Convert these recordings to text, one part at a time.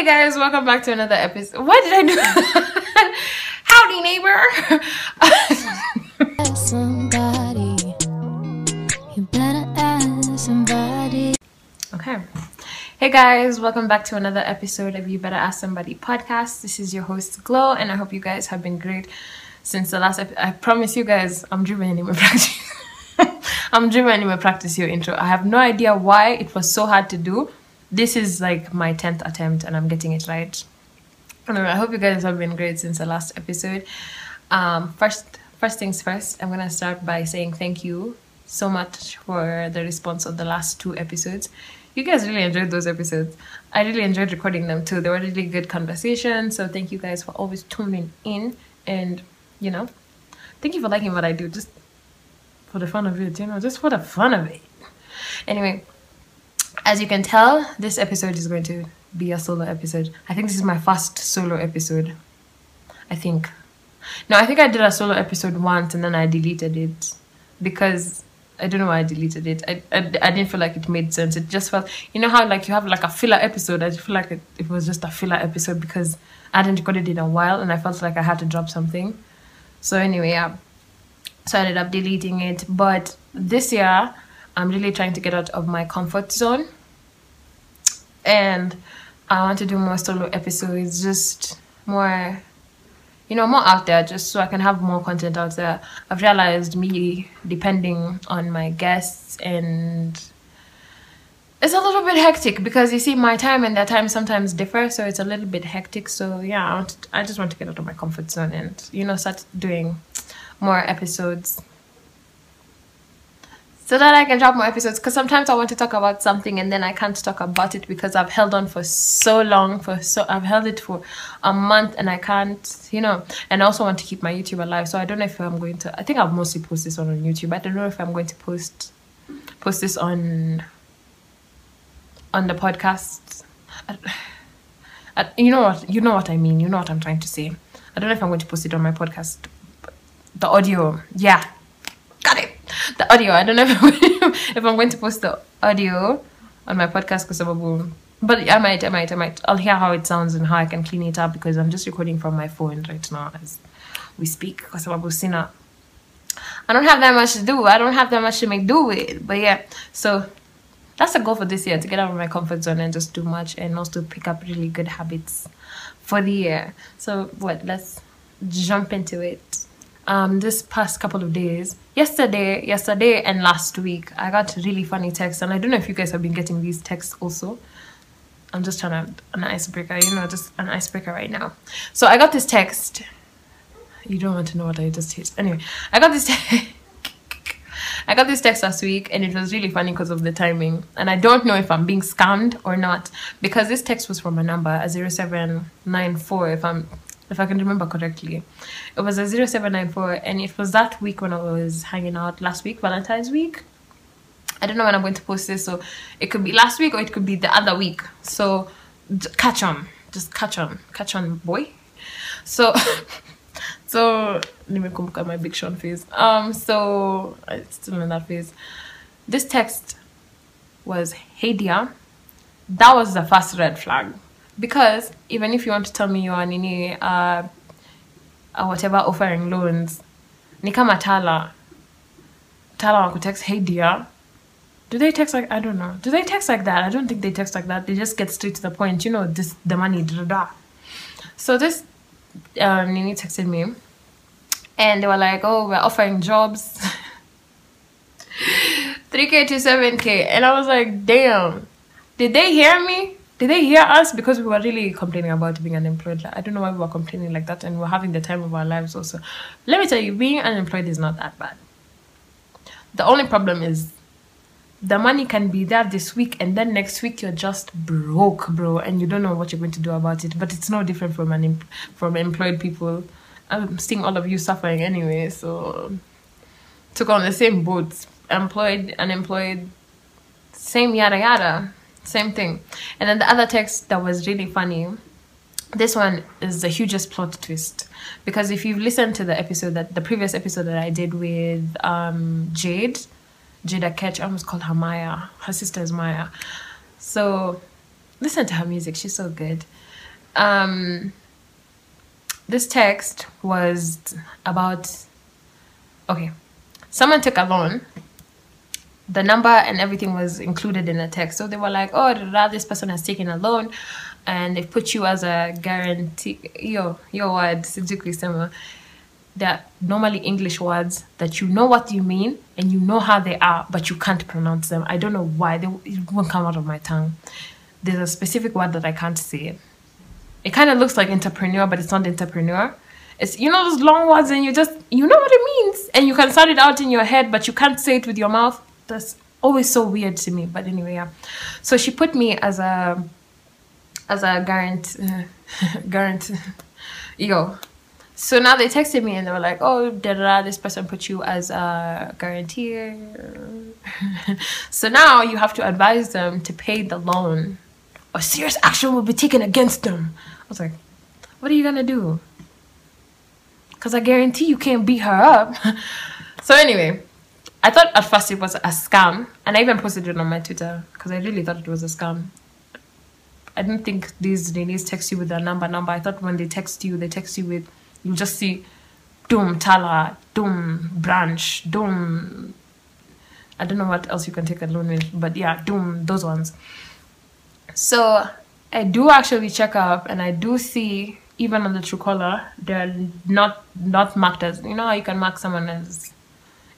Hey guys, welcome back to another episode. What did I do? Howdy, neighbor. somebody. You better ask somebody. okay. Hey guys, welcome back to another episode of You Better Ask Somebody podcast. This is your host Glow, and I hope you guys have been great since the last. Ep- I promise you guys, I'm driven anime practice. I'm driven anime practice your intro. I have no idea why it was so hard to do. This is like my tenth attempt, and I'm getting it right. I hope you guys have been great since the last episode. Um, first, first things first, I'm gonna start by saying thank you so much for the response of the last two episodes. You guys really enjoyed those episodes. I really enjoyed recording them too. They were really good conversations. So thank you guys for always tuning in and you know, thank you for liking what I do. Just for the fun of it, you know, just for the fun of it. Anyway, as you can tell, this episode is going to be a solo episode. I think this is my first solo episode. I think. No, I think I did a solo episode once and then I deleted it because I don't know why I deleted it. I, I, I didn't feel like it made sense. It just felt, you know how like you have like a filler episode. I just feel like it, it was just a filler episode because I hadn't recorded it in a while and I felt like I had to drop something. So anyway, yeah. So I ended up deleting it. But this year, I'm really trying to get out of my comfort zone. And I want to do more solo episodes, just more, you know, more out there, just so I can have more content out there. I've realized me depending on my guests and it's a little bit hectic because you see my time and their time sometimes differ so it's a little bit hectic so yeah I, to, I just want to get out of my comfort zone and you know start doing more episodes so that I can drop more episodes because sometimes I want to talk about something and then I can't talk about it because I've held on for so long for so I've held it for a month and I can't you know and I also want to keep my YouTube alive. So I don't know if I'm going to I think I'll mostly post this on, on YouTube. I don't know if I'm going to post post this on on the podcast. I, I, you know what you know what I mean. You know what I'm trying to say. I don't know if I'm going to post it on my podcast. The audio yeah. Got it the audio i don't know if i'm, if I'm going to post the audio on my podcast because but i might i might i might. I'll hear how it sounds and how i can clean it up because i'm just recording from my phone right now as we speak because i don't have that much to do. I don't have that much to make do with but yeah. So that's the goal for this year to get out of my comfort zone and just do much and also pick up really good habits for the year. So what? Let's jump into it um, this past couple of days, yesterday, yesterday and last week, I got really funny texts, and I don't know if you guys have been getting these texts also. I'm just trying to an icebreaker, you know, just an icebreaker right now. So I got this text. You don't want to know what I just hit. Anyway, I got this. Te- I got this text last week, and it was really funny because of the timing. And I don't know if I'm being scammed or not because this text was from a number a zero seven nine four. If I'm if I can remember correctly. It was a 0794 and it was that week when I was hanging out last week, Valentine's week. I don't know when I'm going to post this, so it could be last week or it could be the other week. So catch on, just catch on, catch on, boy. So, so let me come at my big Sean face. Um, so it's still in that phase. This text was, "Hey dear," that was the first red flag because even if you want to tell me you are nini uh, uh whatever offering loans ni kama tala tala text hey dear. Do they text like i don't know. Do they text like that? I don't think they text like that. They just get straight to the point you know this the money da, da, so this uh, nini texted me and they were like oh we're offering jobs. 3k to 7k and i was like damn. Did they hear me did they hear us? Because we were really complaining about being unemployed. Like, i don't know why we were complaining like that and we we're having the time of our lives also. Let me tell you being unemployed is not that bad. The only problem is the money can be there this week and then next week you're just broke bro and you don't know what you're going to do about it. But it's no different from an from employed people. I'm seeing all of you suffering anyway so took on the same boat employed unemployed same yada yada same thing. And then the other text that was really funny. This one is the hugest plot twist because if you've listened to the episode that the previous episode that I did with um, Jade, Jada Ketch, I almost called her Maya. Her sister is Maya. So listen to her music; she's so good. um, this text was about okay, someone took a loan. The number and everything was included in the text. So they were like, oh, this person has taken a loan and they put you as a guarantee. Yo, your word, sijui sema. They're normally English words that you know what you mean and you know how they are, but you can't pronounce them. I don't know why. They it won't come out of my tongue. There's a specific word that I can't say. It kind of looks like entrepreneur, but it's not entrepreneur. It's you know those long words, and you just you know what it means, and you can sound it out in your head, but you can't say it with your mouth. That's always so weird to me. But anyway, yeah. So she put me as a as a guarant guarant yo. So now they texted me and they were like, "Oh, da da da, this person put you as a guarantor." so now you have to advise them to pay the loan, or serious action will be taken against them. I was like, "What are you gonna do?" Because I guarantee you can't beat her up. so anyway, I thought at first it was a scam, and I even posted it on my Twitter because I really thought it was a scam. I didn't think these ladies text you with their number number. I thought when they text you, they text you with you just see Doom Tala, Doom Branch, Doom I don't know what else you can take a loan with, but yeah, Doom, those ones. So I do actually check up and I do see even on the Truecaller, they're not not marked as you know you can mark someone as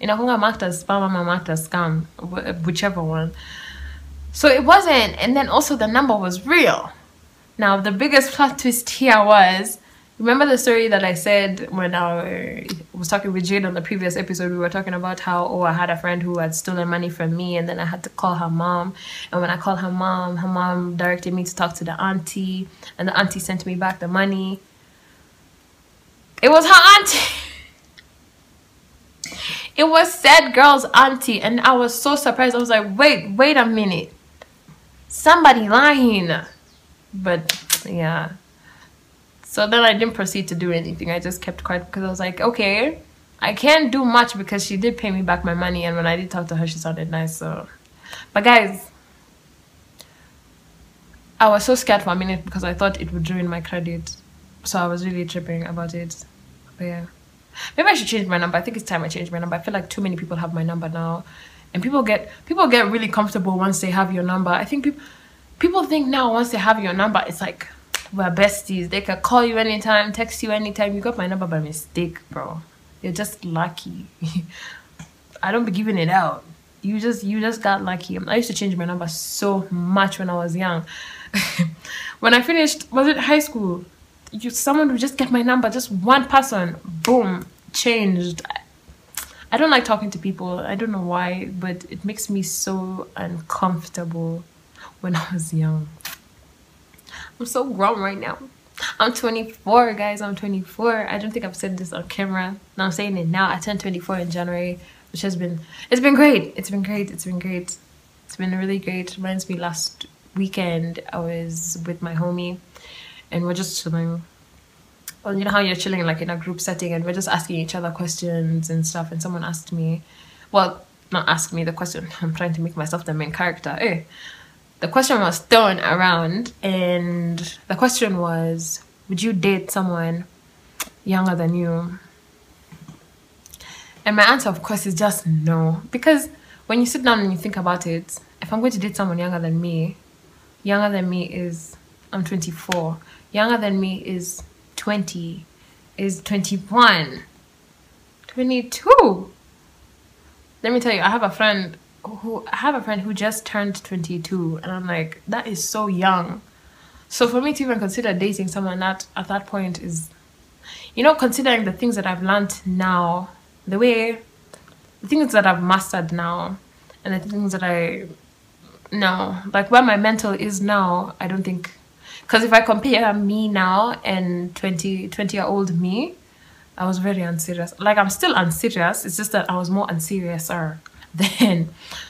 inakunga marked as spam or marked as scam, whichever one. So it wasn't, and then also the number was real. Now the biggest plot twist here was remember the story that I said when I was talking with Jade on the previous episode. We were talking about how oh I had a friend who had stolen money from me, and then I had to call her mom. And when I called her mom, her mom directed me to talk to the auntie, and the auntie sent me back the money. It was her auntie. It was said girl's auntie, and I was so surprised. I was like, wait, wait a minute. Somebody lying. But yeah. So then I didn't proceed to do anything. I just kept quiet because I was like, okay, I can't do much because she did pay me back my money, and when I did talk to her, she sounded nice. So, but guys, I was so scared for a minute because I thought it would ruin my credit. So I was really tripping about it. But yeah. Maybe I should change my number. I think it's time I change my number. I feel like too many people have my number now. And people get people get really comfortable once they have your number. I think people people think now once they have your number, it's like we're besties. They can call you anytime, text you anytime. You got my number by mistake, bro. You're just lucky. I don't be giving it out. You just you just got lucky. I used to change my number so much when I was young. when I finished, was it high school? You someone would just get my number, just one person, boom, changed. I don't like talking to people. I don't know why, but it makes me so uncomfortable when I was young. I'm so grown right now. I'm 24, guys. I'm 24. I don't think I've said this on camera. Now I'm saying it now. I turned 24 in January, which has been it's been great. It's been great. It's been great. It's been really great. Reminds me last weekend I was with my homie and we're just chilling. Well, you know how you're chilling like in a group setting and we're just asking each other questions and stuff. And someone asked me, well, not ask me the question. I'm trying to make myself the main character. Eh the question was thrown around and the question was would you date someone younger than you and my answer of course is just no because when you sit down and you think about it if i'm going to date someone younger than me younger than me is i'm 24 younger than me is 20 is 21 22 let me tell you i have a friend who I have a friend who just turned 22 and I'm like that is so young. So for me to even consider dating someone that at that point is you know considering the things that I've learned now, the way the things that I've mastered now and the things that I no, like where my mental is now, I don't think because if I compare me now and 20 20 year old me, I was very unserious. Like I'm still unserious. It's just that I was more unseriouser then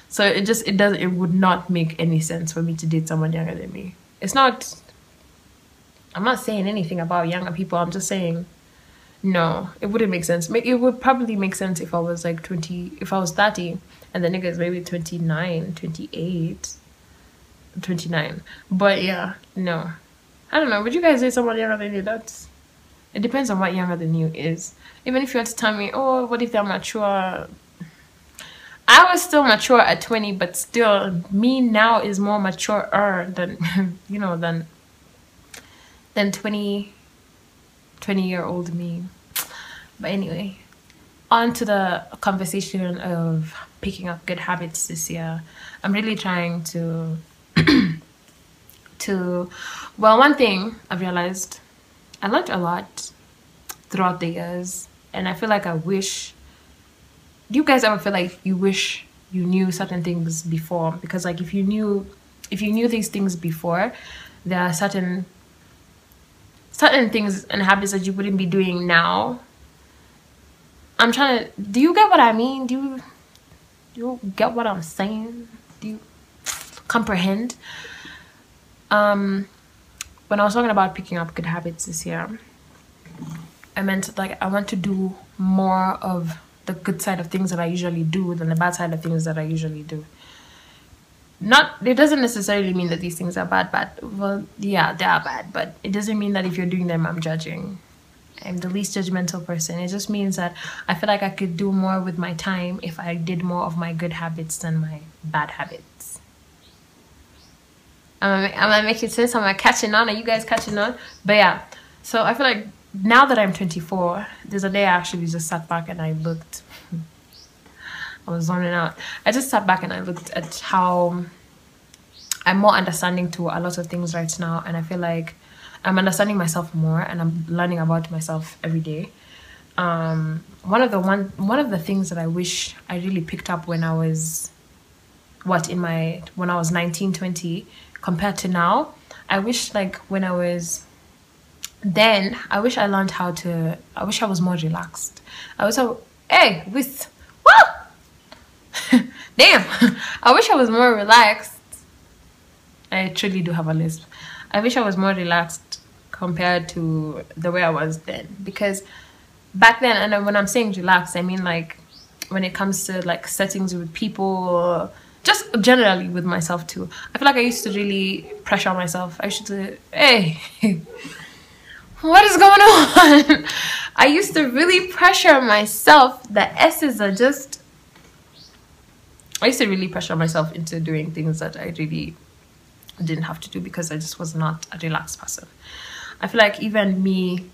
so it just it does it would not make any sense for me to date someone younger than me it's not i'm not saying anything about younger people i'm just saying no it wouldn't make sense it would probably make sense if i was like 20 if i was 30 and the nigga is maybe 29 28 29 but yeah no I don't know. Would you guys say someone younger than you? That's it depends on what younger than you is. Even if you want to tell me, oh, what if they're mature? I was still mature at 20, but still, me now is more mature than, you know, than, than 20, 20 year old me. But anyway, on to the conversation of picking up good habits this year. I'm really trying to, to, well, one thing I've realized I learned a lot throughout the years, and I feel like I wish. Do you guys ever feel like you wish you knew certain things before? Because like if you knew, if you knew these things before, there are certain certain things and habits that you wouldn't be doing now. I'm trying to. Do you get what I mean? Do you? Do you get what I'm saying? Do you comprehend? Um, when I was talking about picking up good habits this year, I meant like I want to do more of the good side of things that I usually do than the bad side of things that I usually do. Not it doesn't necessarily mean that these things are bad, but well, yeah, they are bad, but it doesn't mean that if you're doing them, I'm judging. I'm the least judgmental person. It just means that I feel like I could do more with my time if I did more of my good habits than my bad habits. I'm I'm gonna make it sense. I'm gonna catching on. Are you guys catching on? But yeah, so I feel like now that I'm 24, there's a day I actually just sat back and I looked. I was zoning out. I just sat back and I looked at how I'm more understanding to a lot of things right now, and I feel like I'm understanding myself more and I'm learning about myself every day. Um, one of the one one of the things that I wish I really picked up when I was what in my when I was 19, 20 compared to now. I wish like when I was then I wish I learned how to I wish I was more relaxed. I was so hey with woo damn I wish I was more relaxed. I truly do have a list. I wish I was more relaxed compared to the way I was then because back then and when I'm saying relaxed I mean like when it comes to like settings with people just generally with myself too. I feel like I used to really pressure myself. I used to, hey, what is going on? I used to really pressure myself. The S's are just, I used to really pressure myself into doing things that I really didn't have to do because I just was not a relaxed person. I feel like even me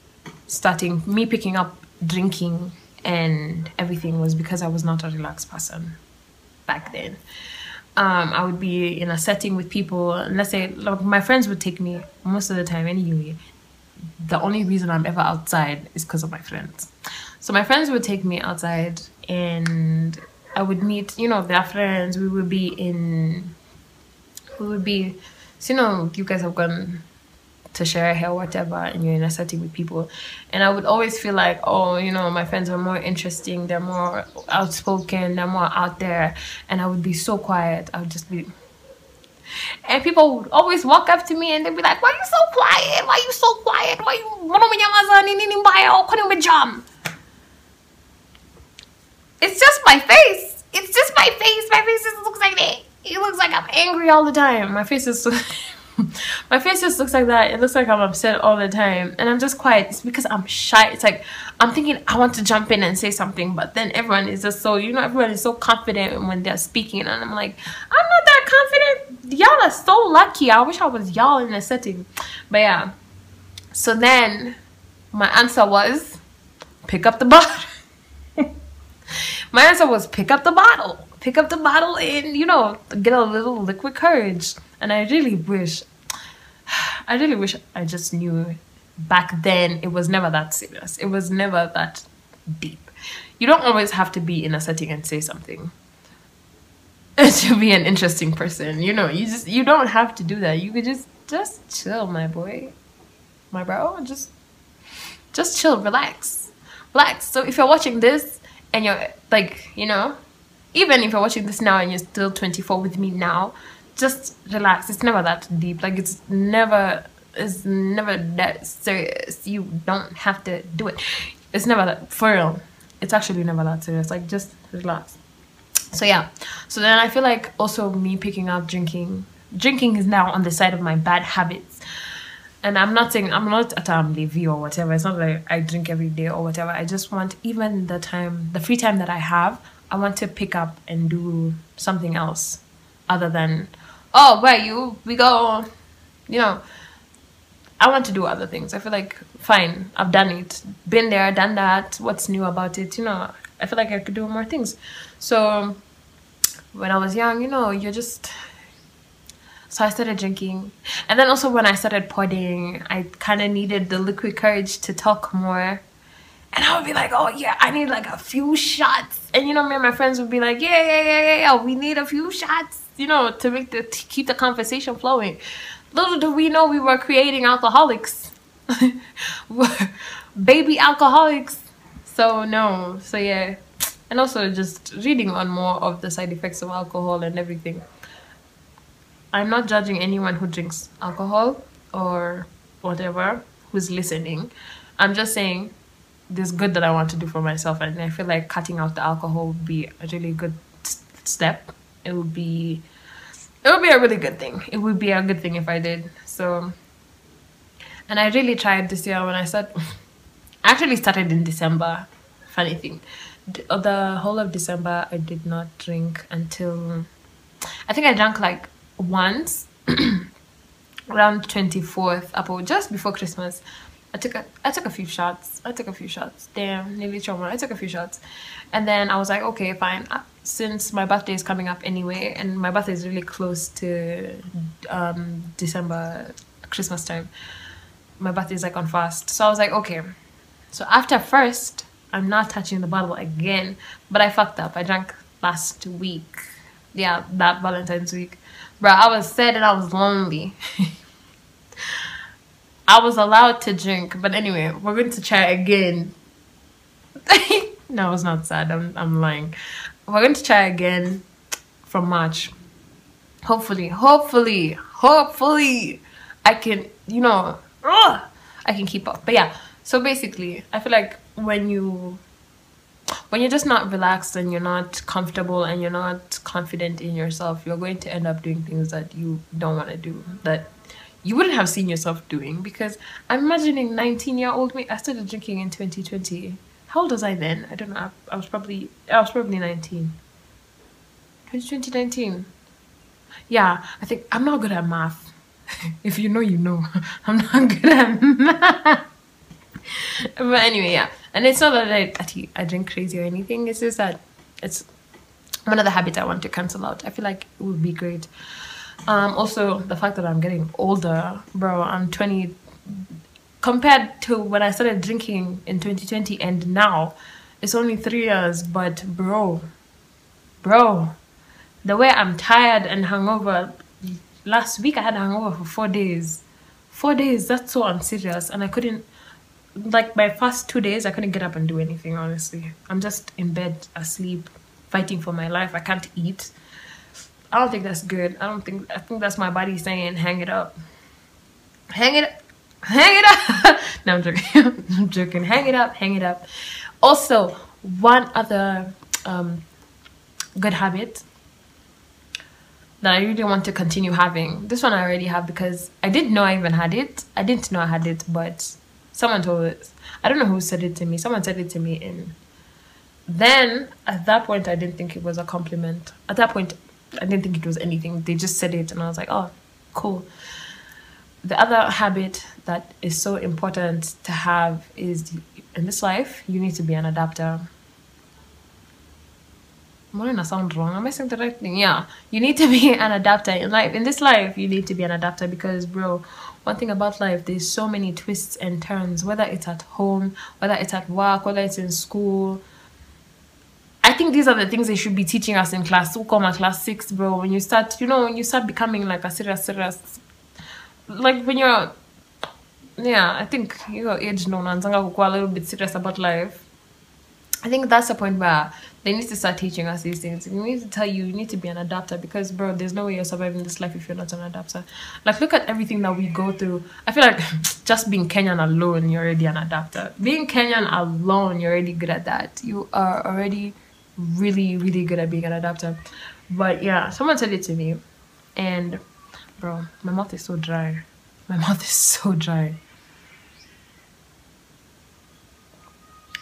starting, me picking up drinking and everything was because I was not a relaxed person back then um, I would be in a setting with people. Let's say, like, my friends would take me most of the time anyway. The only reason I'm ever outside is because of my friends. So my friends would take me outside, and I would meet, you know, their friends. We would be in, we would be, so, you know, you guys have gone to share hair, whatever, and you're in a setting with people. And I would always feel like, oh, you know, my friends are more interesting, they're more outspoken, they're more out there. And I would be so quiet. I would just be. And people would always walk up to me and they'd be like, why are you so quiet? Why are you so quiet? Why you. It's just my face. It's just my face. My face just looks like. It looks like I'm angry all the time. My face is so. my face just looks like that. It looks like i'm upset all the time. And i'm just quiet. It's because i'm shy. It's like i'm thinking i want to jump in and say something but then everyone is just so you know everyone is so confident when they're speaking. And i'm like i'm not that confident. Y'all are so lucky. I wish i was y'all in a setting. But yeah. So then my answer was pick up the bottle. My answer was pick up the bottle. Pick up the bottle and you know get a little liquid courage and i really wish i really wish i just knew back then it was never that serious. It was never that deep. You don't always have to be in a setting and say something to be an interesting person you know? You just you don't have to do that. You could just just chill my boy my bro. Just just chill relax relax. So if you're watching this and you're like you know even if you're watching this now and you're still 24 with me now just relax. It's never that deep. Like it's never it's never that serious. You don't have to do it. It's never that for real. It's actually never that serious. Like just relax. So yeah. So then i feel like also me picking up drinking drinking is now on the side of my bad habits. And I'm not saying I'm not at um Levi or whatever. It's not like I drink every day or whatever. I just want even the time, the free time that I have, I want to pick up and do something else, other than, oh, where you we go, you know. I want to do other things. I feel like fine, I've done it, been there, done that. What's new about it? You know, I feel like I could do more things. So when I was young, you know, you're just so I started drinking. And then also when I started podding, I kind of needed the liquid courage to talk more. And I would be like, oh yeah, I need like a few shots. And you know, me and my friends would be like, yeah, yeah, yeah, yeah, yeah, we need a few shots, you know, to make the to keep the conversation flowing. Little do we know we were creating alcoholics. Baby alcoholics. So no. So yeah. And also just reading on more of the side effects of alcohol and everything. I'm not judging anyone who drinks alcohol or whatever who's listening. I'm just saying this good that I want to do for myself, and I feel like cutting out the alcohol would be a really good step. It would be, it would be a really good thing. It would be a good thing if I did. So, and I really tried this year when I started. I actually started in December. Funny thing, uh, the whole of December I did not drink until I think I drank like once around 24th April, just before Christmas. I took a I took a few shots. I took a few shots. Damn, nearly trauma. I took a few shots, and then I was like, okay, fine. Uh, Since my birthday is coming up anyway, and my birthday is really close to um, December, Christmas time. My birthday is like on fast, so I was like, okay. So after first, I'm not touching the bottle again. But I fucked up. I drank last week. Yeah, that Valentine's week. Bro, I was sad and I was lonely. I was allowed to drink, but anyway, we're going to try again. no, I was not sad. I'm I'm lying. We're going to try again from March. Hopefully, hopefully, hopefully, I can, you know, ugh, I can keep up. But yeah, so basically, I feel like when you when you're just not relaxed and you're not comfortable and you're not confident in yourself, you're going to end up doing things that you don't want to do that you wouldn't have seen yourself doing because I'm imagining 19 year old me. I started drinking in 2020. How old was I then? I don't know. I, I was probably I was probably 19. 2019. Yeah, I think I'm not good at math. if you know, you know. I'm not good at math. but anyway, yeah. And it's not that I, I, I drink crazy or anything. It's just that it's one of the habits I want to cancel out. I feel like it would be great. Um, also, the fact that I'm getting older, bro. I'm 20. Compared to when I started drinking in 2020 and now, it's only three years. But bro, bro, the way I'm tired and hungover. Last week I had a hangover for four days. Four days. That's so unserious, and I couldn't like my first two days i couldn't get up and do anything honestly i'm just in bed asleep fighting for my life i can't eat i don't think that's good i don't think i think that's my body saying hang it up hang it hang it up no i'm joking i'm joking hang it up hang it up also one other um, good habit that I really want to continue having. This one I already have because I didn't know I even had it. I didn't know I had it, but someone told. I don't know who said it to me. Someone said it to me and then at that point I didn't think it was a compliment. At that point I didn't think it was anything. They just said it and I was like, "Oh, cool." The other habit that is so important to have is in this life, you need to be an adapter. Am I gonna sound wrong? Am I saying the right thing? Yeah. You need to be an adapter in life. In this life, you need to be an adapter because bro, one thing about life, there's so many twists and turns, whether it's at home, whether it's at work, whether it's in school. I think these are the things they should be teaching us in class. So come at class six, bro. When you start, you know, when you start becoming like a serious, serious, like when you're, yeah, I think your age no, unaanzanga kukua a little bit serious about life. I think that's the point where they need to start teaching us these things. We need to tell you you need to be an adapter because, bro, there's no way you're surviving this life if you're not an adapter. Like, look at everything that we go through. I feel like just being Kenyan alone, you're already an adapter. Being Kenyan alone, you're already good at that. You are already really, really good at being an adapter. But yeah, someone said it to me, and bro, my mouth is so dry. My mouth is so dry.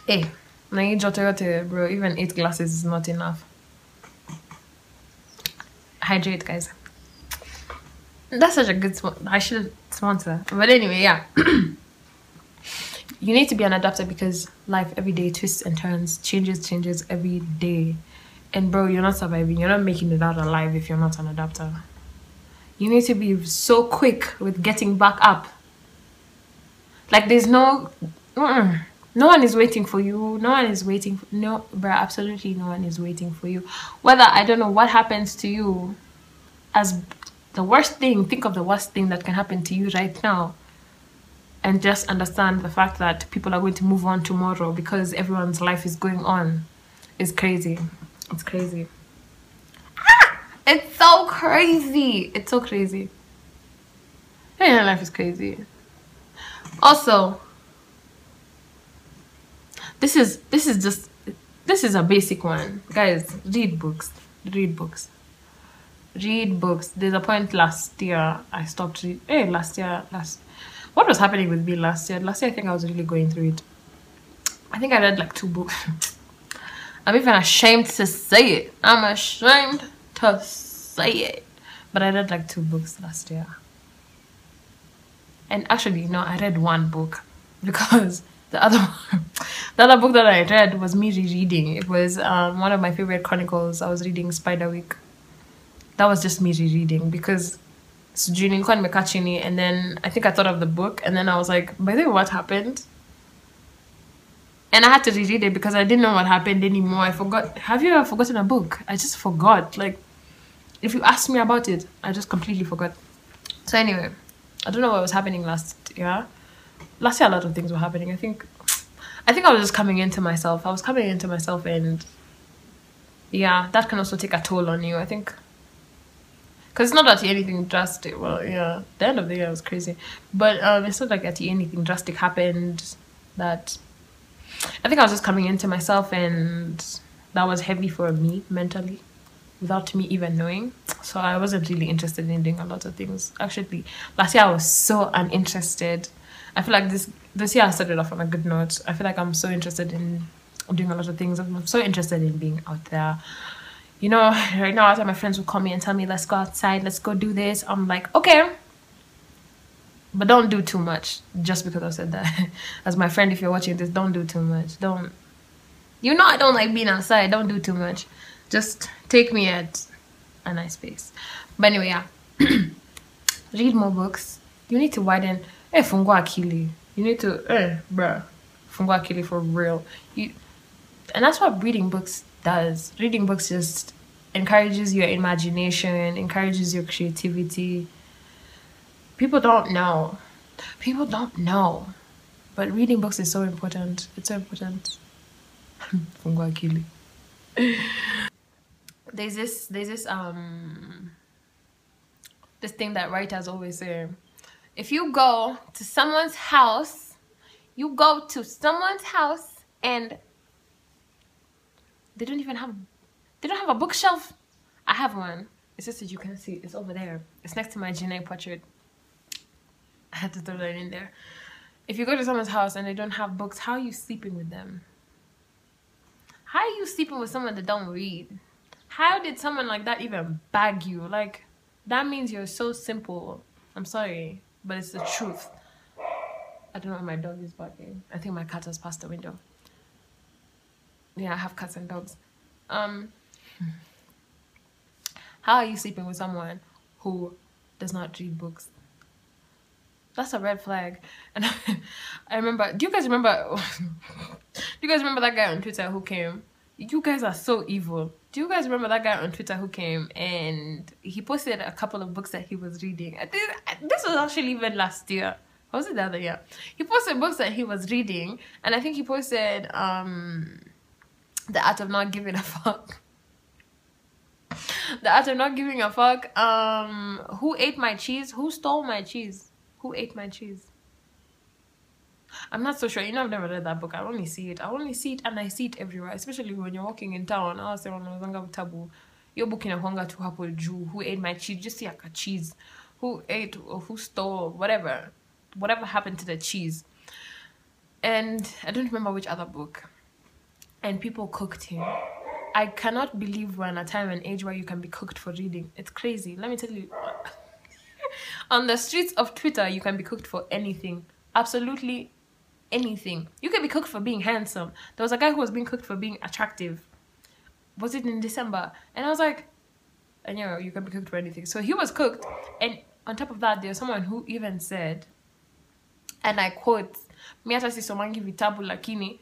Hey, na hii bro, even eight glasses is not enough. Hydrate, guys. That's such a good spot. I should sponsor. But anyway, yeah. you need to be an adapter because life every day twists and turns, changes, changes every day. And bro, you're not surviving. You're not making it out alive if you're not an adapter. You need to be so quick with getting back up. Like there's no, mm-mm. no one is waiting for you. No one is waiting. For, no, bro, absolutely no one is waiting for you. Whether I don't know what happens to you, as the worst thing. Think of the worst thing that can happen to you right now, and just understand the fact that people are going to move on tomorrow because everyone's life is going on. Is crazy. It's crazy. Ah! It's so crazy. It's so crazy. Yeah, life is crazy. Also, this is this is just this is a basic one. Guys, read books. Read books. Read books. There's a point last year I stopped read hey last year last what was happening with me last year? Last year I think I was really going through it. I think I read like two books. I'm even ashamed to say it. I'm ashamed to say it. But I read like two books last year. And actually, no, I read one book because the other one, the other book that I read was me rereading. It was um, one of my favorite chronicles. I was reading Spider Week. That was just me rereading because sijui nilikuwa nimekaa and then I think I thought of the book and then I was like, by the way, what happened? And I had to reread it because I didn't know what happened anymore. I forgot. Have you ever forgotten a book? I just forgot. Like, if you ask me about it, I just completely forgot. So anyway, I don't know what was happening last year. Last year, a lot of things were happening. I think, I think I was just coming into myself. I was coming into myself, and yeah, that can also take a toll on you. I think, because it's not that anything drastic. Well, yeah, the end of the year was crazy, but um, it's not like that anything drastic happened that I think I was just coming into myself, and that was heavy for me mentally, without me even knowing. So I wasn't really interested in doing a lot of things. Actually, last year I was so uninterested. I feel like this this year I started off on a good note. I feel like I'm so interested in doing a lot of things. I'm so interested in being out there. You know, right now, after my friends will call me and tell me, "Let's go outside, let's go do this," I'm like, okay, but don't do too much just because I said that. As my friend, if you're watching this, don't do too much. Don't. You know I don't like being outside. Don't do too much. Just take me at a nice pace. But anyway, yeah. Read more books. You need to widen. Eh, fungua akili. You need to. Eh, bruh. Fungua akili for real. You. And that's what reading books does. Reading books just encourages your imagination, encourages your creativity people don't know. People don't know. But reading books is so important. It's so important. Fungua akili. There's this there's this um this thing that writers always say. If you go to someone's house, you go to someone's house and they don't even have they don't have a bookshelf. I have one. It's just that you can't see it's over there. It's next to my Janae portrait. I had to throw that in there. If you go to someone's house and they don't have books, how are you sleeping with them? How are you sleeping with someone that don't read? How did someone like that even bag you? Like, that means you're so simple. I'm sorry, but it's the truth. I don't know why my dog is barking. I think my cat has passed the window. Yeah, I have cats and dogs. Um, how are you sleeping with someone who does not read books? that's a red flag. And I remember, do you guys remember, do you guys remember that guy on Twitter who came? You guys are so evil. Do you guys remember that guy on Twitter who came and he posted a couple of books that he was reading? This was actually even last year. Or was it the other year? He posted books that he was reading, and I think he posted um, The Art of Not Giving a Fuck. The Art of Not Giving a Fuck. Um, who ate my cheese? Who stole my cheese? Who ate my cheese? I'm not so sure. You know, I've never read that book. I only see it. I only see it and I see it everywhere, especially when you're walking in town. I say, "Wanazanga vitabu." Your book in a inakwanga tu hapo juu. Who ate my cheese? Just see like a cheese. who ate or who stole whatever, whatever happened to the cheese. And I don't remember which other book. And people cooked him. I cannot believe we're in a time and age where you can be cooked for reading. It's crazy. Let me tell you. On the streets of Twitter, you can be cooked for anything. Absolutely anything. You can be cooked for being handsome. There was a guy who was being cooked for being attractive. Was it in December? And I was like, and you know, you can be cooked for anything. So he was cooked. And on top of that, there's someone who even said, and I quote, Miata sisomangi vitabu lakini,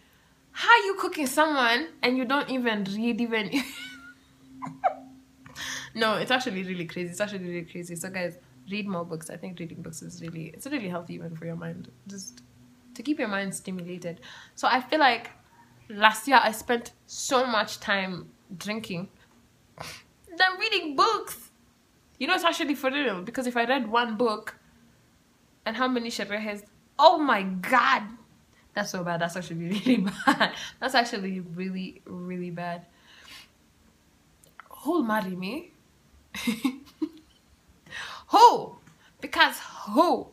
how are you cooking someone and you don't even read even no it's actually really crazy. It's actually really crazy. So guys read more books. I think reading books is really it's really healthy even for your mind. Just to keep your mind stimulated. So i feel like last year i spent so much time drinking than reading books. You know it's actually for real. Because if i read one book and how many sherehes oh my god that's so bad. That's actually really bad. That's actually really, really bad. Who'll marry me? who? Because who?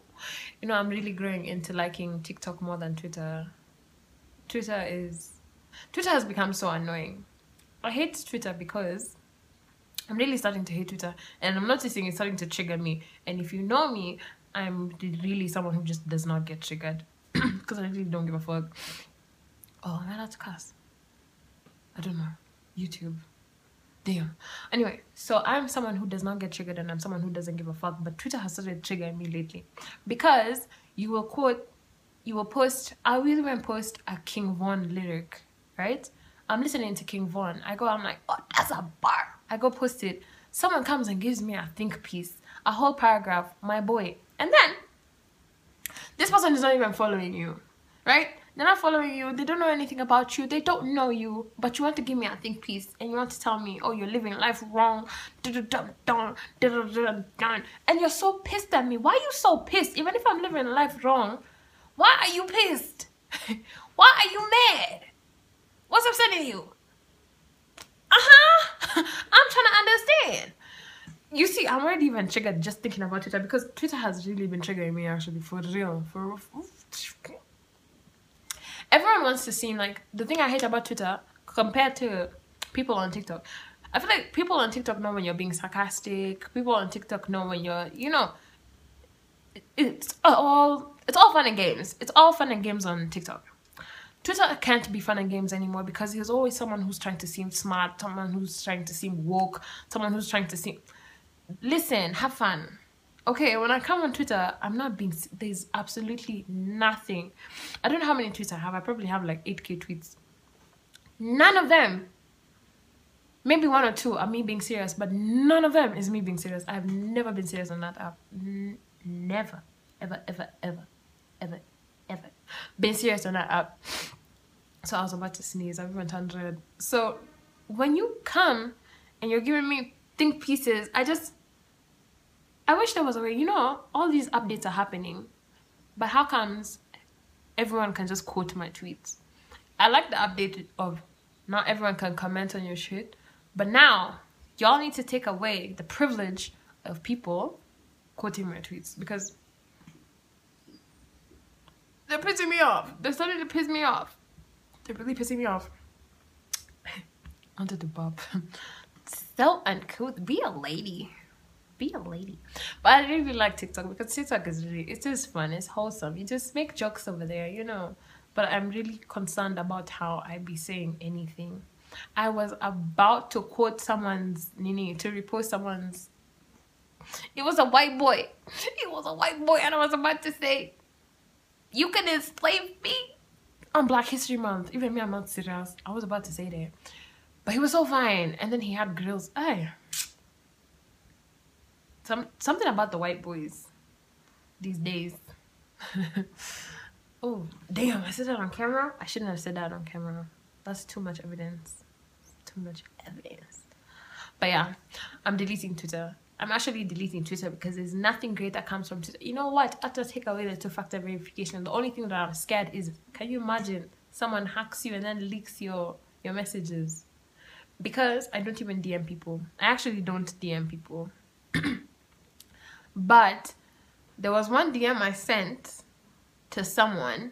You know, I'm really growing into liking TikTok more than Twitter. Twitter is... Twitter has become so annoying. I hate Twitter because I'm really starting to hate Twitter and I'm noticing it's starting to trigger me. And if you know me, I'm really someone who just does not get triggered because I really don't give a fuck. Oh, am I allowed to cuss? I don't know. YouTube. Damn. Anyway, so I'm someone who does not get triggered and I'm someone who doesn't give a fuck. But Twitter has started triggering me lately. Because you will quote, you will post, I will even post a King Von lyric, right? I'm listening to King Von. I go, I'm like, oh, that's a bar. I go post it. Someone comes and gives me a think piece, a whole paragraph, my boy. And then this person is not even following you, right? They're not following you. They don't know anything about you. They don't know you. But you want to give me a think piece and you want to tell me, oh, you're living life wrong. And you're so pissed at me. Why are you so pissed? Even if I'm living life wrong, why are you pissed? why are you mad? What's upsetting you? Uh-huh. I'm trying to understand you see, I'm already even triggered just thinking about Twitter because Twitter has really been triggering me actually for real. For everyone wants to seem like the thing I hate about Twitter compared to people on TikTok. I feel like people on TikTok know when you're being sarcastic. People on TikTok know when you're, you know, it's all it's all fun and games. It's all fun and games on TikTok. Twitter can't be fun and games anymore because there's always someone who's trying to seem smart, someone who's trying to seem woke, someone who's trying to seem listen, have fun. Okay, when I come on Twitter, I'm not being, there's absolutely nothing. I don't know how many tweets I have. I probably have like 8k tweets. None of them, maybe one or two are me being serious, but none of them is me being serious. I've never been serious on that app. N never, ever, ever, ever, ever, ever been serious on that app. So I was about to sneeze. I went 100. So when you come and you're giving me think pieces, I just I wish there was a way, you know, all these updates are happening, but how comes everyone can just quote my tweets? I like the update of not everyone can comment on your shit, but now y'all need to take away the privilege of people quoting my tweets because they're pissing me off. They're starting to piss me off. They're really pissing me off. Under the bob. so uncouth. Be a lady be a lady. But I really like TikTok because TikTok is really, it's just fun, it's wholesome. You just make jokes over there, you know. But I'm really concerned about how I be saying anything. I was about to quote someone's Nini to repost someone's. It was a white boy. It was a white boy, and I was about to say, "You can enslave me." On Black History Month, even me, I'm not serious. I was about to say that, but he was so fine, and then he had grills. Hey, some something about the white boys these days. oh damn! I said that on camera. I shouldn't have said that on camera. That's too much evidence. Too much evidence. But yeah, I'm deleting Twitter. I'm actually deleting Twitter because there's nothing great that comes from Twitter. You know what? After take away the two-factor verification, the only thing that I'm scared is, can you imagine someone hacks you and then leaks your your messages? Because I don't even DM people. I actually don't DM people. But there was one DM I sent to someone,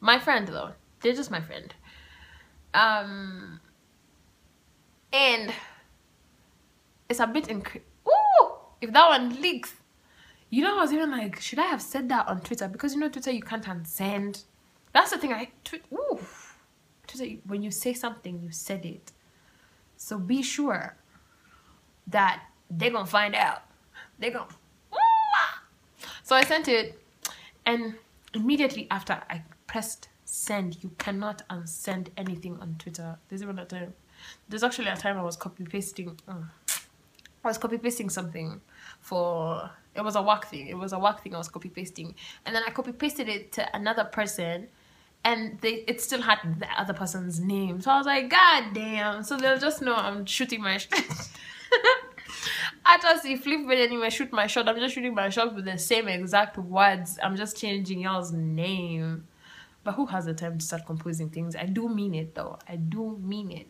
my friend though. They're just my friend. Um, and it's a bit inc. Ooh, if that one leaks, you know, I was even like, should I have said that on Twitter? Because you know, Twitter you can't unsend. That's the thing. I ooh, Twitter when you say something, you said it. So be sure that they're gonna find out. They're gonna. So I sent it, and immediately after I pressed send, you cannot unsend anything on Twitter. There's even a time. There's actually a time I was copy pasting. Oh, uh, I was copy pasting something for it was a work thing. It was a work thing I was copy pasting, and then I copy pasted it to another person, and they it still had the other person's name. So I was like, God damn! So they'll just know I'm shooting my. I just see flip it anyway, shoot my shot. I'm just shooting my shot with the same exact words. I'm just changing y'all's name. But who has the time to start composing things? I do mean it though. I do mean it.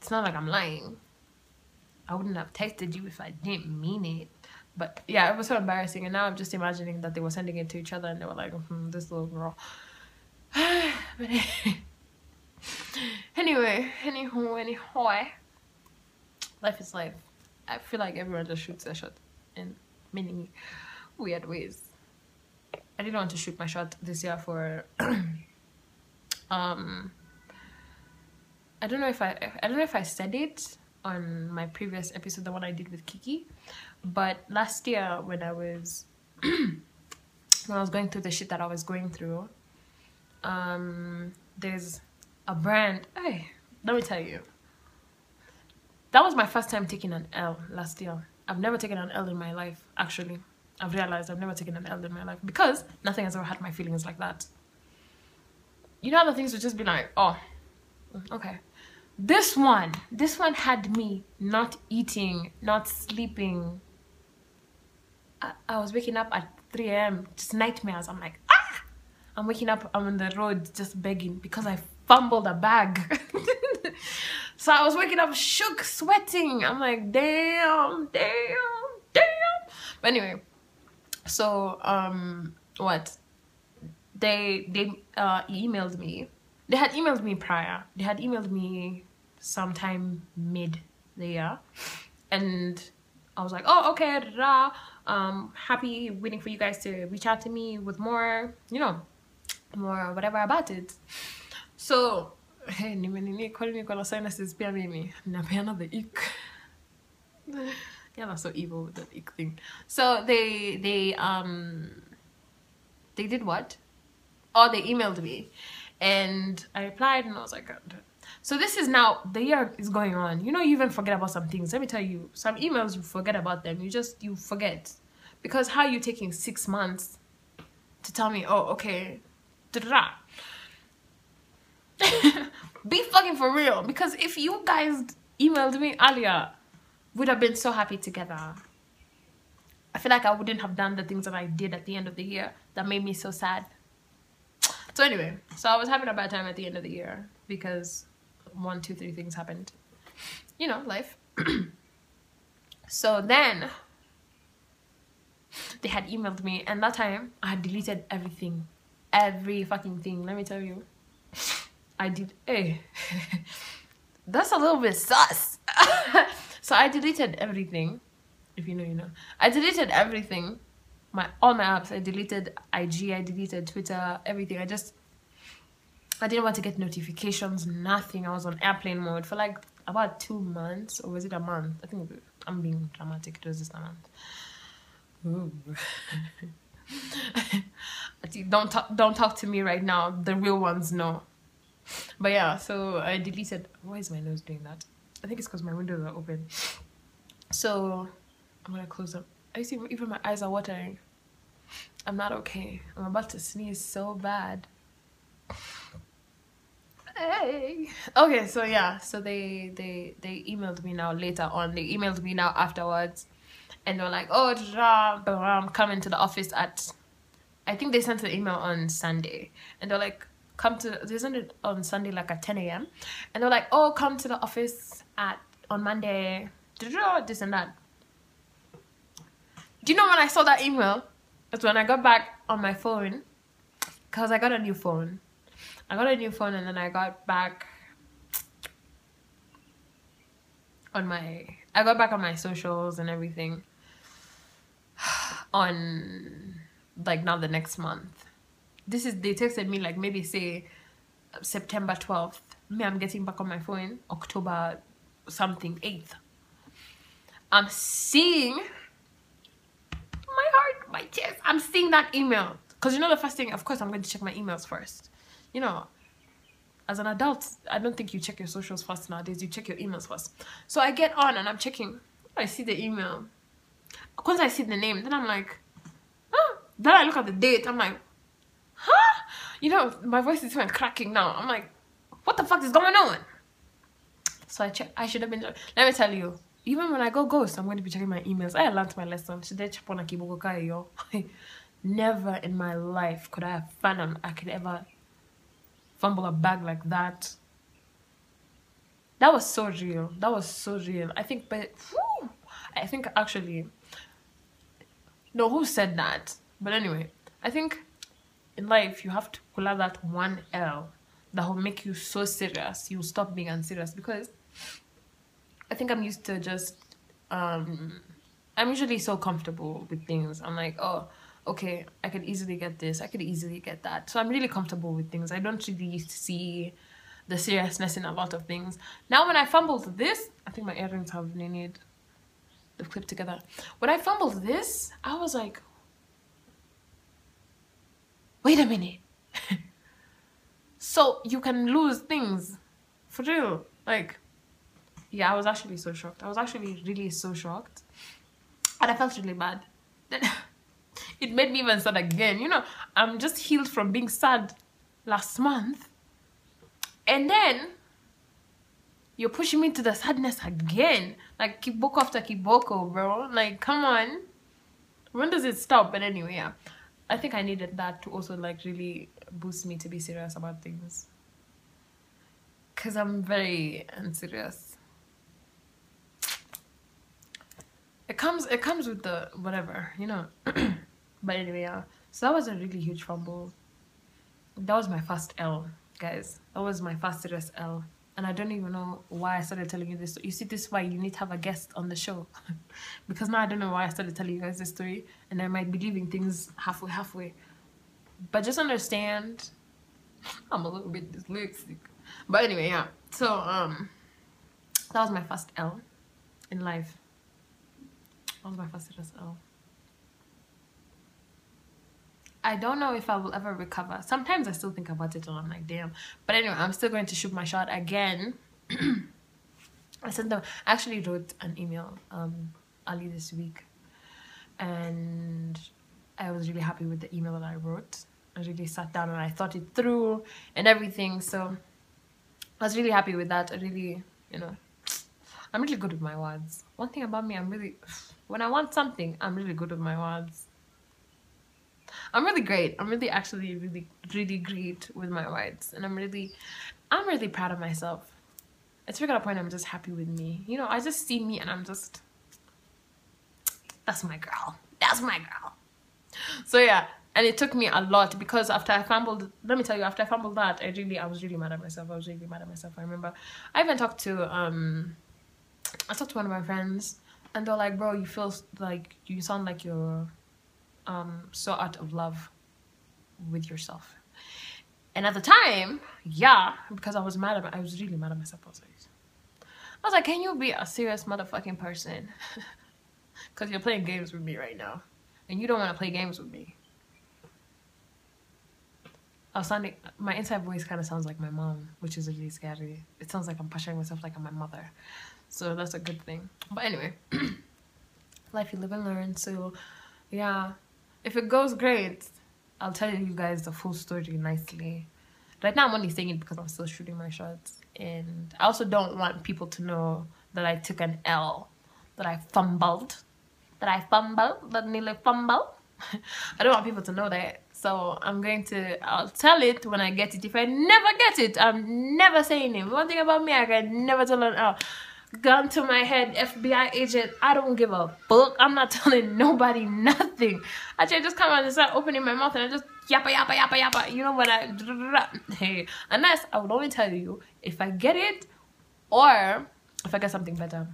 It's not like I'm lying. I wouldn't have texted you if I didn't mean it. But yeah, it was so embarrassing. And now I'm just imagining that they were sending it to each other and they were like, hmm, this little girl. but anyway, anywho, anyhow, life is life. I feel like everyone just shoots their shot in many weird ways. I didn't want to shoot my shot this year for um I don't know if I I don't know if I said it on my previous episode, the one I did with Kiki, but last year when I was when I was going through the shit that I was going through, um, there's a brand. Hey, let me tell you, that was my first time taking an L last year. I've never taken an L in my life, actually. I've realized I've never taken an L in my life because nothing has ever had my feelings like that. You know, other things would just be like, oh, okay. This one, this one had me not eating, not sleeping. I, I was waking up at 3 a.m., just nightmares. I'm like, ah! I'm waking up, I'm on the road just begging because I fumbled a bag. so I was waking up shook, sweating. I'm like, damn, damn, damn. But anyway, so um what? They they uh emailed me. They had emailed me prior. They had emailed me sometime mid the year. And i was like oh okay da, um happy waiting for you guys to reach out to me with more you know more whatever about it. So hey kwani niko na sinuses pia mimi. Napeana the ick. Yeah that's so evil with that ick thing. So they they um they did what? Oh they emailed me. And i replied and i was like so this is now the year is going on. You know you even forget about some things. Let me tell you some emails you forget about them. You just you forget. Because how are you taking six months to tell me oh okay Da-da-da. be fucking for real because if you guys emailed me earlier we'd have been so happy together. I feel like I wouldn't have done the things that I did at the end of the year that made me so sad. So anyway, so I was having a bad time at the end of the year because one, two, three things happened. You know, life. so then they had emailed me and that time I had deleted everything. Every fucking thing. Let me tell you. I did hey. Eh. That's a little bit sus. So I deleted everything. If you know, you know. I deleted everything. My all my apps. I deleted IG. I deleted Twitter. Everything. I just. I didn't want to get notifications. Nothing. I was on airplane mode for like about two months, or was it a month? I think I'm being dramatic. It was just a month. don't talk. Don't talk to me right now. The real ones know. But yeah, so I deleted. Why is my nose doing that? I think it's because my windows are open. So I'm gonna close up. I see even my eyes are watering. I'm not okay. I'm about to sneeze so bad. Hey. Okay, so yeah, so they they they emailed me now later on. They emailed me now afterwards, and they're like, "Oh, I'm coming to the office at." I think they sent the email on Sunday, and they're like, "Come to." Sent it on Sunday like at 10 a.m. And they're like, "Oh, come to the office at on Monday, this and that. Do you know when I saw that email? It's when I got back on my phone. Because I got a new phone. I got a new phone and then I got back on my I got back on my socials and everything on like now the next month. This is they texted me like maybe say September 12th. Me, I'm getting back on my phone October something 8th. I'm seeing my heart, my chest. I'm seeing that email. Because you know the first thing, of course, I'm going to check my emails first. You know, as an adult, I don't think you check your socials first nowadays. You check your emails first. So I get on and I'm checking. I see the email. Once I see the name, then I'm like? Then I look at the date. I'm like, huh? You know, my voice is even cracking now. I'm like, what the fuck is going on? So I check. I should have been. Let me tell you. Even when I go ghost, I'm going to be checking my emails. I learned my lesson. Never in my life could I have fathomed I could ever fumble a bag like that. That was so real. That was so real. I think, but whew, I think actually, no, who said that? But anyway, I think in life you have to pull out that one L that will make you so serious. You'll stop being unserious because I think I'm used to just um I'm usually so comfortable with things. I'm like, oh, okay, I could easily get this, I could easily get that. So I'm really comfortable with things. I don't really see the seriousness in a lot of things. Now when I fumbled this, I think my earrings have need the clip together. When I fumbled this, I was like, wait a minute. so you can lose things for real. Like, yeah, I was actually so shocked. I was actually really so shocked. And I felt really bad. Then it made me even sad again. You know, I'm just healed from being sad last month. And then you're pushing me to the sadness again. Like kiboko after kiboko, bro. Like, come on. When does it stop? But anyway, yeah. I think I needed that to also like really boost me to be serious about things. Cause I'm very unserious. It comes it comes with the whatever, you know. but anyway, yeah. So that was a really huge fumble. That was my first L, guys. That was my first serious L. And I don't even know why I started telling you this. You see, this is why you need to have a guest on the show. because now I don't know why I started telling you guys this story. And I might be leaving things halfway, halfway. But just understand, I'm a little bit dyslexic. But anyway, yeah. So, um, that was my first L in life. That was my first L. I don't know if I will ever recover. Sometimes I still think about it and I'm like, damn. But anyway, I'm still going to shoot my shot again. I sent them, I actually wrote an email um, early this week. And I was really happy with the email that I wrote. I really sat down and I thought it through and everything. So I was really happy with that. I really, you know, I'm really good with my words. One thing about me, I'm really, when I want something, I'm really good with my words. I'm really great. I'm really actually really really great with my words, and I'm really, I'm really proud of myself. It's figured a point I'm just happy with me. You know, I just see me and I'm just, that's my girl. That's my girl. So yeah, and it took me a lot because after I fumbled, let me tell you, after I fumbled that, I really, I was really mad at myself. I was really mad at myself. I remember, I even talked to, um, I talked to one of my friends, and they're like, bro, you feel like you sound like you're um, so out of love with yourself. And at the time, yeah, because I was mad at I was really mad at myself. I was like, I was like, can you be a serious motherfucking person? Because you're playing games with me right now. And you don't want to play games with me. I was sounding, my inside voice kind of sounds like my mom, which is really scary. It sounds like I'm pushing myself like I'm my mother. So that's a good thing. But anyway, life you live and learn. So yeah, if it goes great, I'll tell you guys the full story nicely. Right now, I'm only saying it because I'm still shooting my shots. And I also don't want people to know that I took an L, that I fumbled, that I fumbled, that nearly fumbled. I don't want people to know that. So I'm going to, I'll tell it when I get it. If I never get it, I'm never saying it. One thing about me, I can never tell an L. gun to my head, FBI agent. I don't give a fuck. I'm not telling nobody nothing. I just come out and start opening my mouth and I just yappa yappa yappa yappa. You know what I hey. Unless I would only tell you if I get it or if I get something better.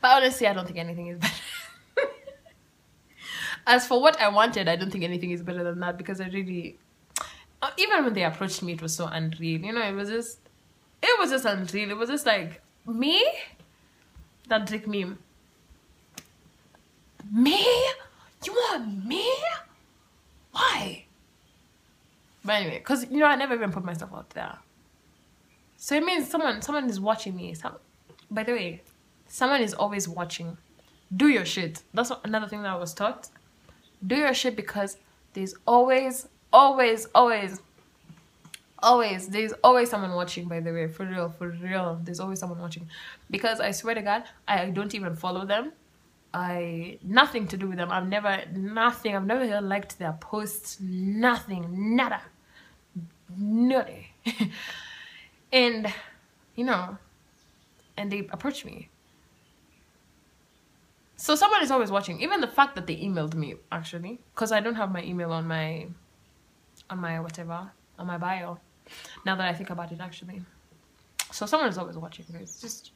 But honestly, I don't think anything is better. As for what I wanted, I don't think anything is better than that because I really, uh, even when they approached me, it was so unreal. You know, it was just, it was just unreal. It was just like me, that Drake meme. Me? You want me? Why? But anyway, because you know, I never even put myself out there. So it means someone someone is watching me. Some, by the way, someone is always watching. Do your shit. That's another thing that I was taught. Do your shit because there's always, always, always, always, there's always someone watching, by the way. For real, for real. There's always someone watching. Because I swear to God, I don't even follow them. I nothing to do with them. I've never nothing. I've never liked their posts. Nothing. Nada. Nutty. and you know, and they approached me. So someone is always watching. Even the fact that they emailed me actually, because I don't have my email on my on my whatever on my bio. Now that I think about it, actually. So someone is always watching. It's just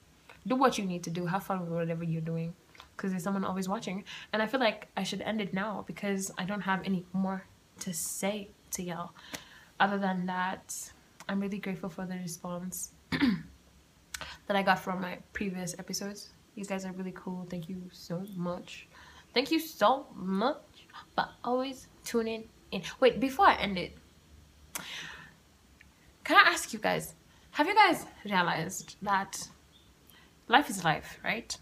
do what you need to do. Have fun with whatever you're doing because there's someone always watching. And I feel like I should end it now because I don't have any more to say to y'all. Other than that, I'm really grateful for the response that I got from my previous episodes. You guys are really cool. Thank you so much. Thank you so much for always tuning in. Wait, before I end it, can I ask you guys, have you guys realized that life is life, right?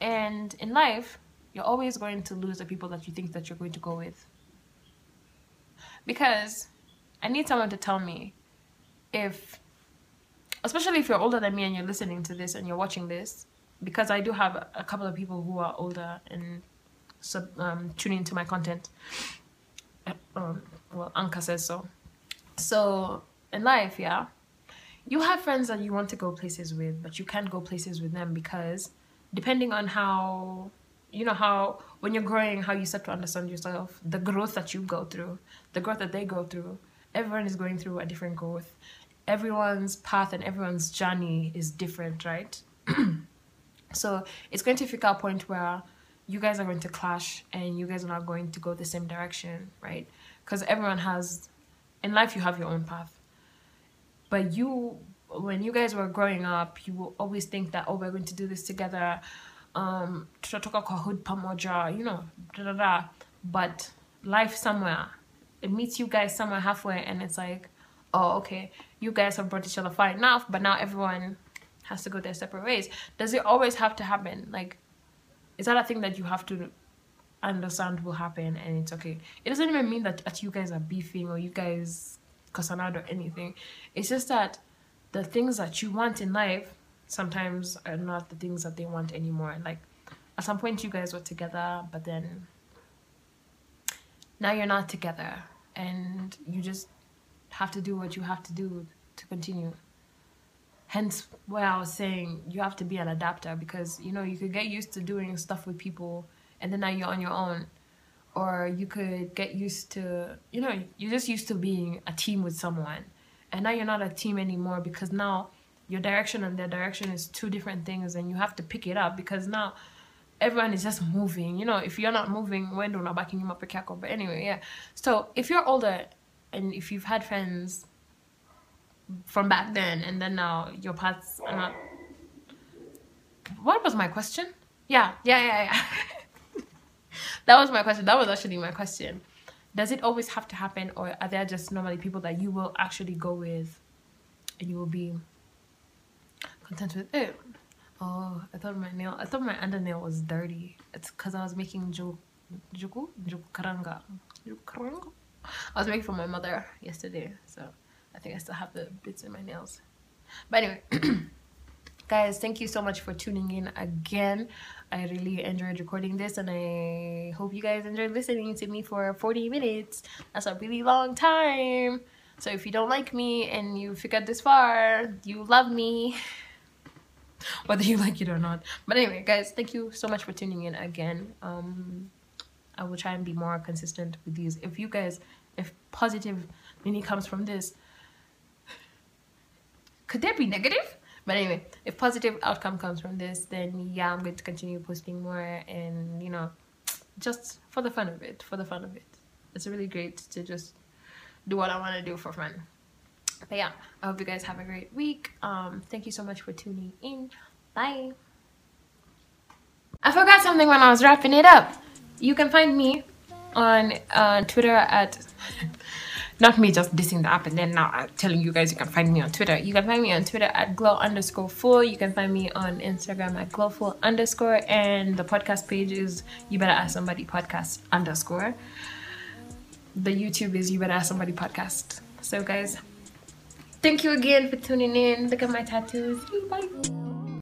And in life, you're always going to lose the people that you think that you're going to go with. Because I need someone to tell me if, especially if you're older than me and you're listening to this and you're watching this, because I do have a couple of people who are older and sub, um, tuning into my content. Um, well, Anka says so. So in life, yeah, you have friends that you want to go places with, but you can't go places with them because depending on how you know how when you're growing how you start to understand yourself the growth that you go through the growth that they go through everyone is going through a different growth. Everyone's path and everyone's journey is different right? So it's going to figure out a point where you guys are going to clash and you guys are not going to go the same direction right? Because everyone has in life you have your own path but you when you guys were growing up, you will always think that, oh, we're going to do this together. Um, you know, da da da. But life somewhere, it meets you guys somewhere halfway, and it's like, oh, okay, you guys have brought each other far enough, but now everyone has to go their separate ways. Does it always have to happen? Like, is that a thing that you have to understand will happen and it's okay? It doesn't even mean that, that you guys are beefing or you guys out or anything. It's just that the things that you want in life sometimes are not the things that they want anymore. Like at some point you guys were together, but then now you're not together and you just have to do what you have to do to continue. Hence what I was saying, you have to be an adapter because you know you could get used to doing stuff with people and then now you're on your own. Or you could get used to you know, you're just used to being a team with someone. And now you're not a team anymore because now your direction and their direction is two different things and you have to pick it up because now everyone is just moving. You know if you're not moving when do not backing you up? But anyway yeah. So if you're older and if you've had friends from back then and then now your paths are not what was my question? Yeah yeah yeah yeah that was my question. That was actually my question. Does it always have to happen or are there just normally people that you will actually go with and you will be content with? It oh i thought my nail i thought my undernail was dirty. It's because i was making juku juku karanga. Karanga? I was making for my mother yesterday so i think i still have the bits in my nails. But anyway guys thank you so much for tuning in again i really enjoyed recording this and i hope you guys enjoyed listening to me for 40 minutes that's a really long time so if you don't like me and you figured this far you love me whether you like it or not. But anyway, guys, thank you so much for tuning in again. Um, I will try and be more consistent with these. If you guys, if positive meaning comes from this, could there be negative? But anyway, if positive outcome comes from this, then yeah, I'm going to continue posting more and you know, just for the fun of it, for the fun of it. It's really great to just do what I want to do for fun. But yeah, I hope you guys have a great week. Um, thank you so much for tuning in. Bye. I forgot something when I was wrapping it up. You can find me on uh, Twitter at not me just dissing the app and then now I'm telling you guys you can find me on Twitter. You can find me on Twitter at glow underscore four. You can find me on Instagram at glowful underscore and the podcast page is you better ask somebody podcast underscore. The YouTube is you better ask somebody podcast. So guys, thank you again for tuning in. Look at my tattoos. Bye.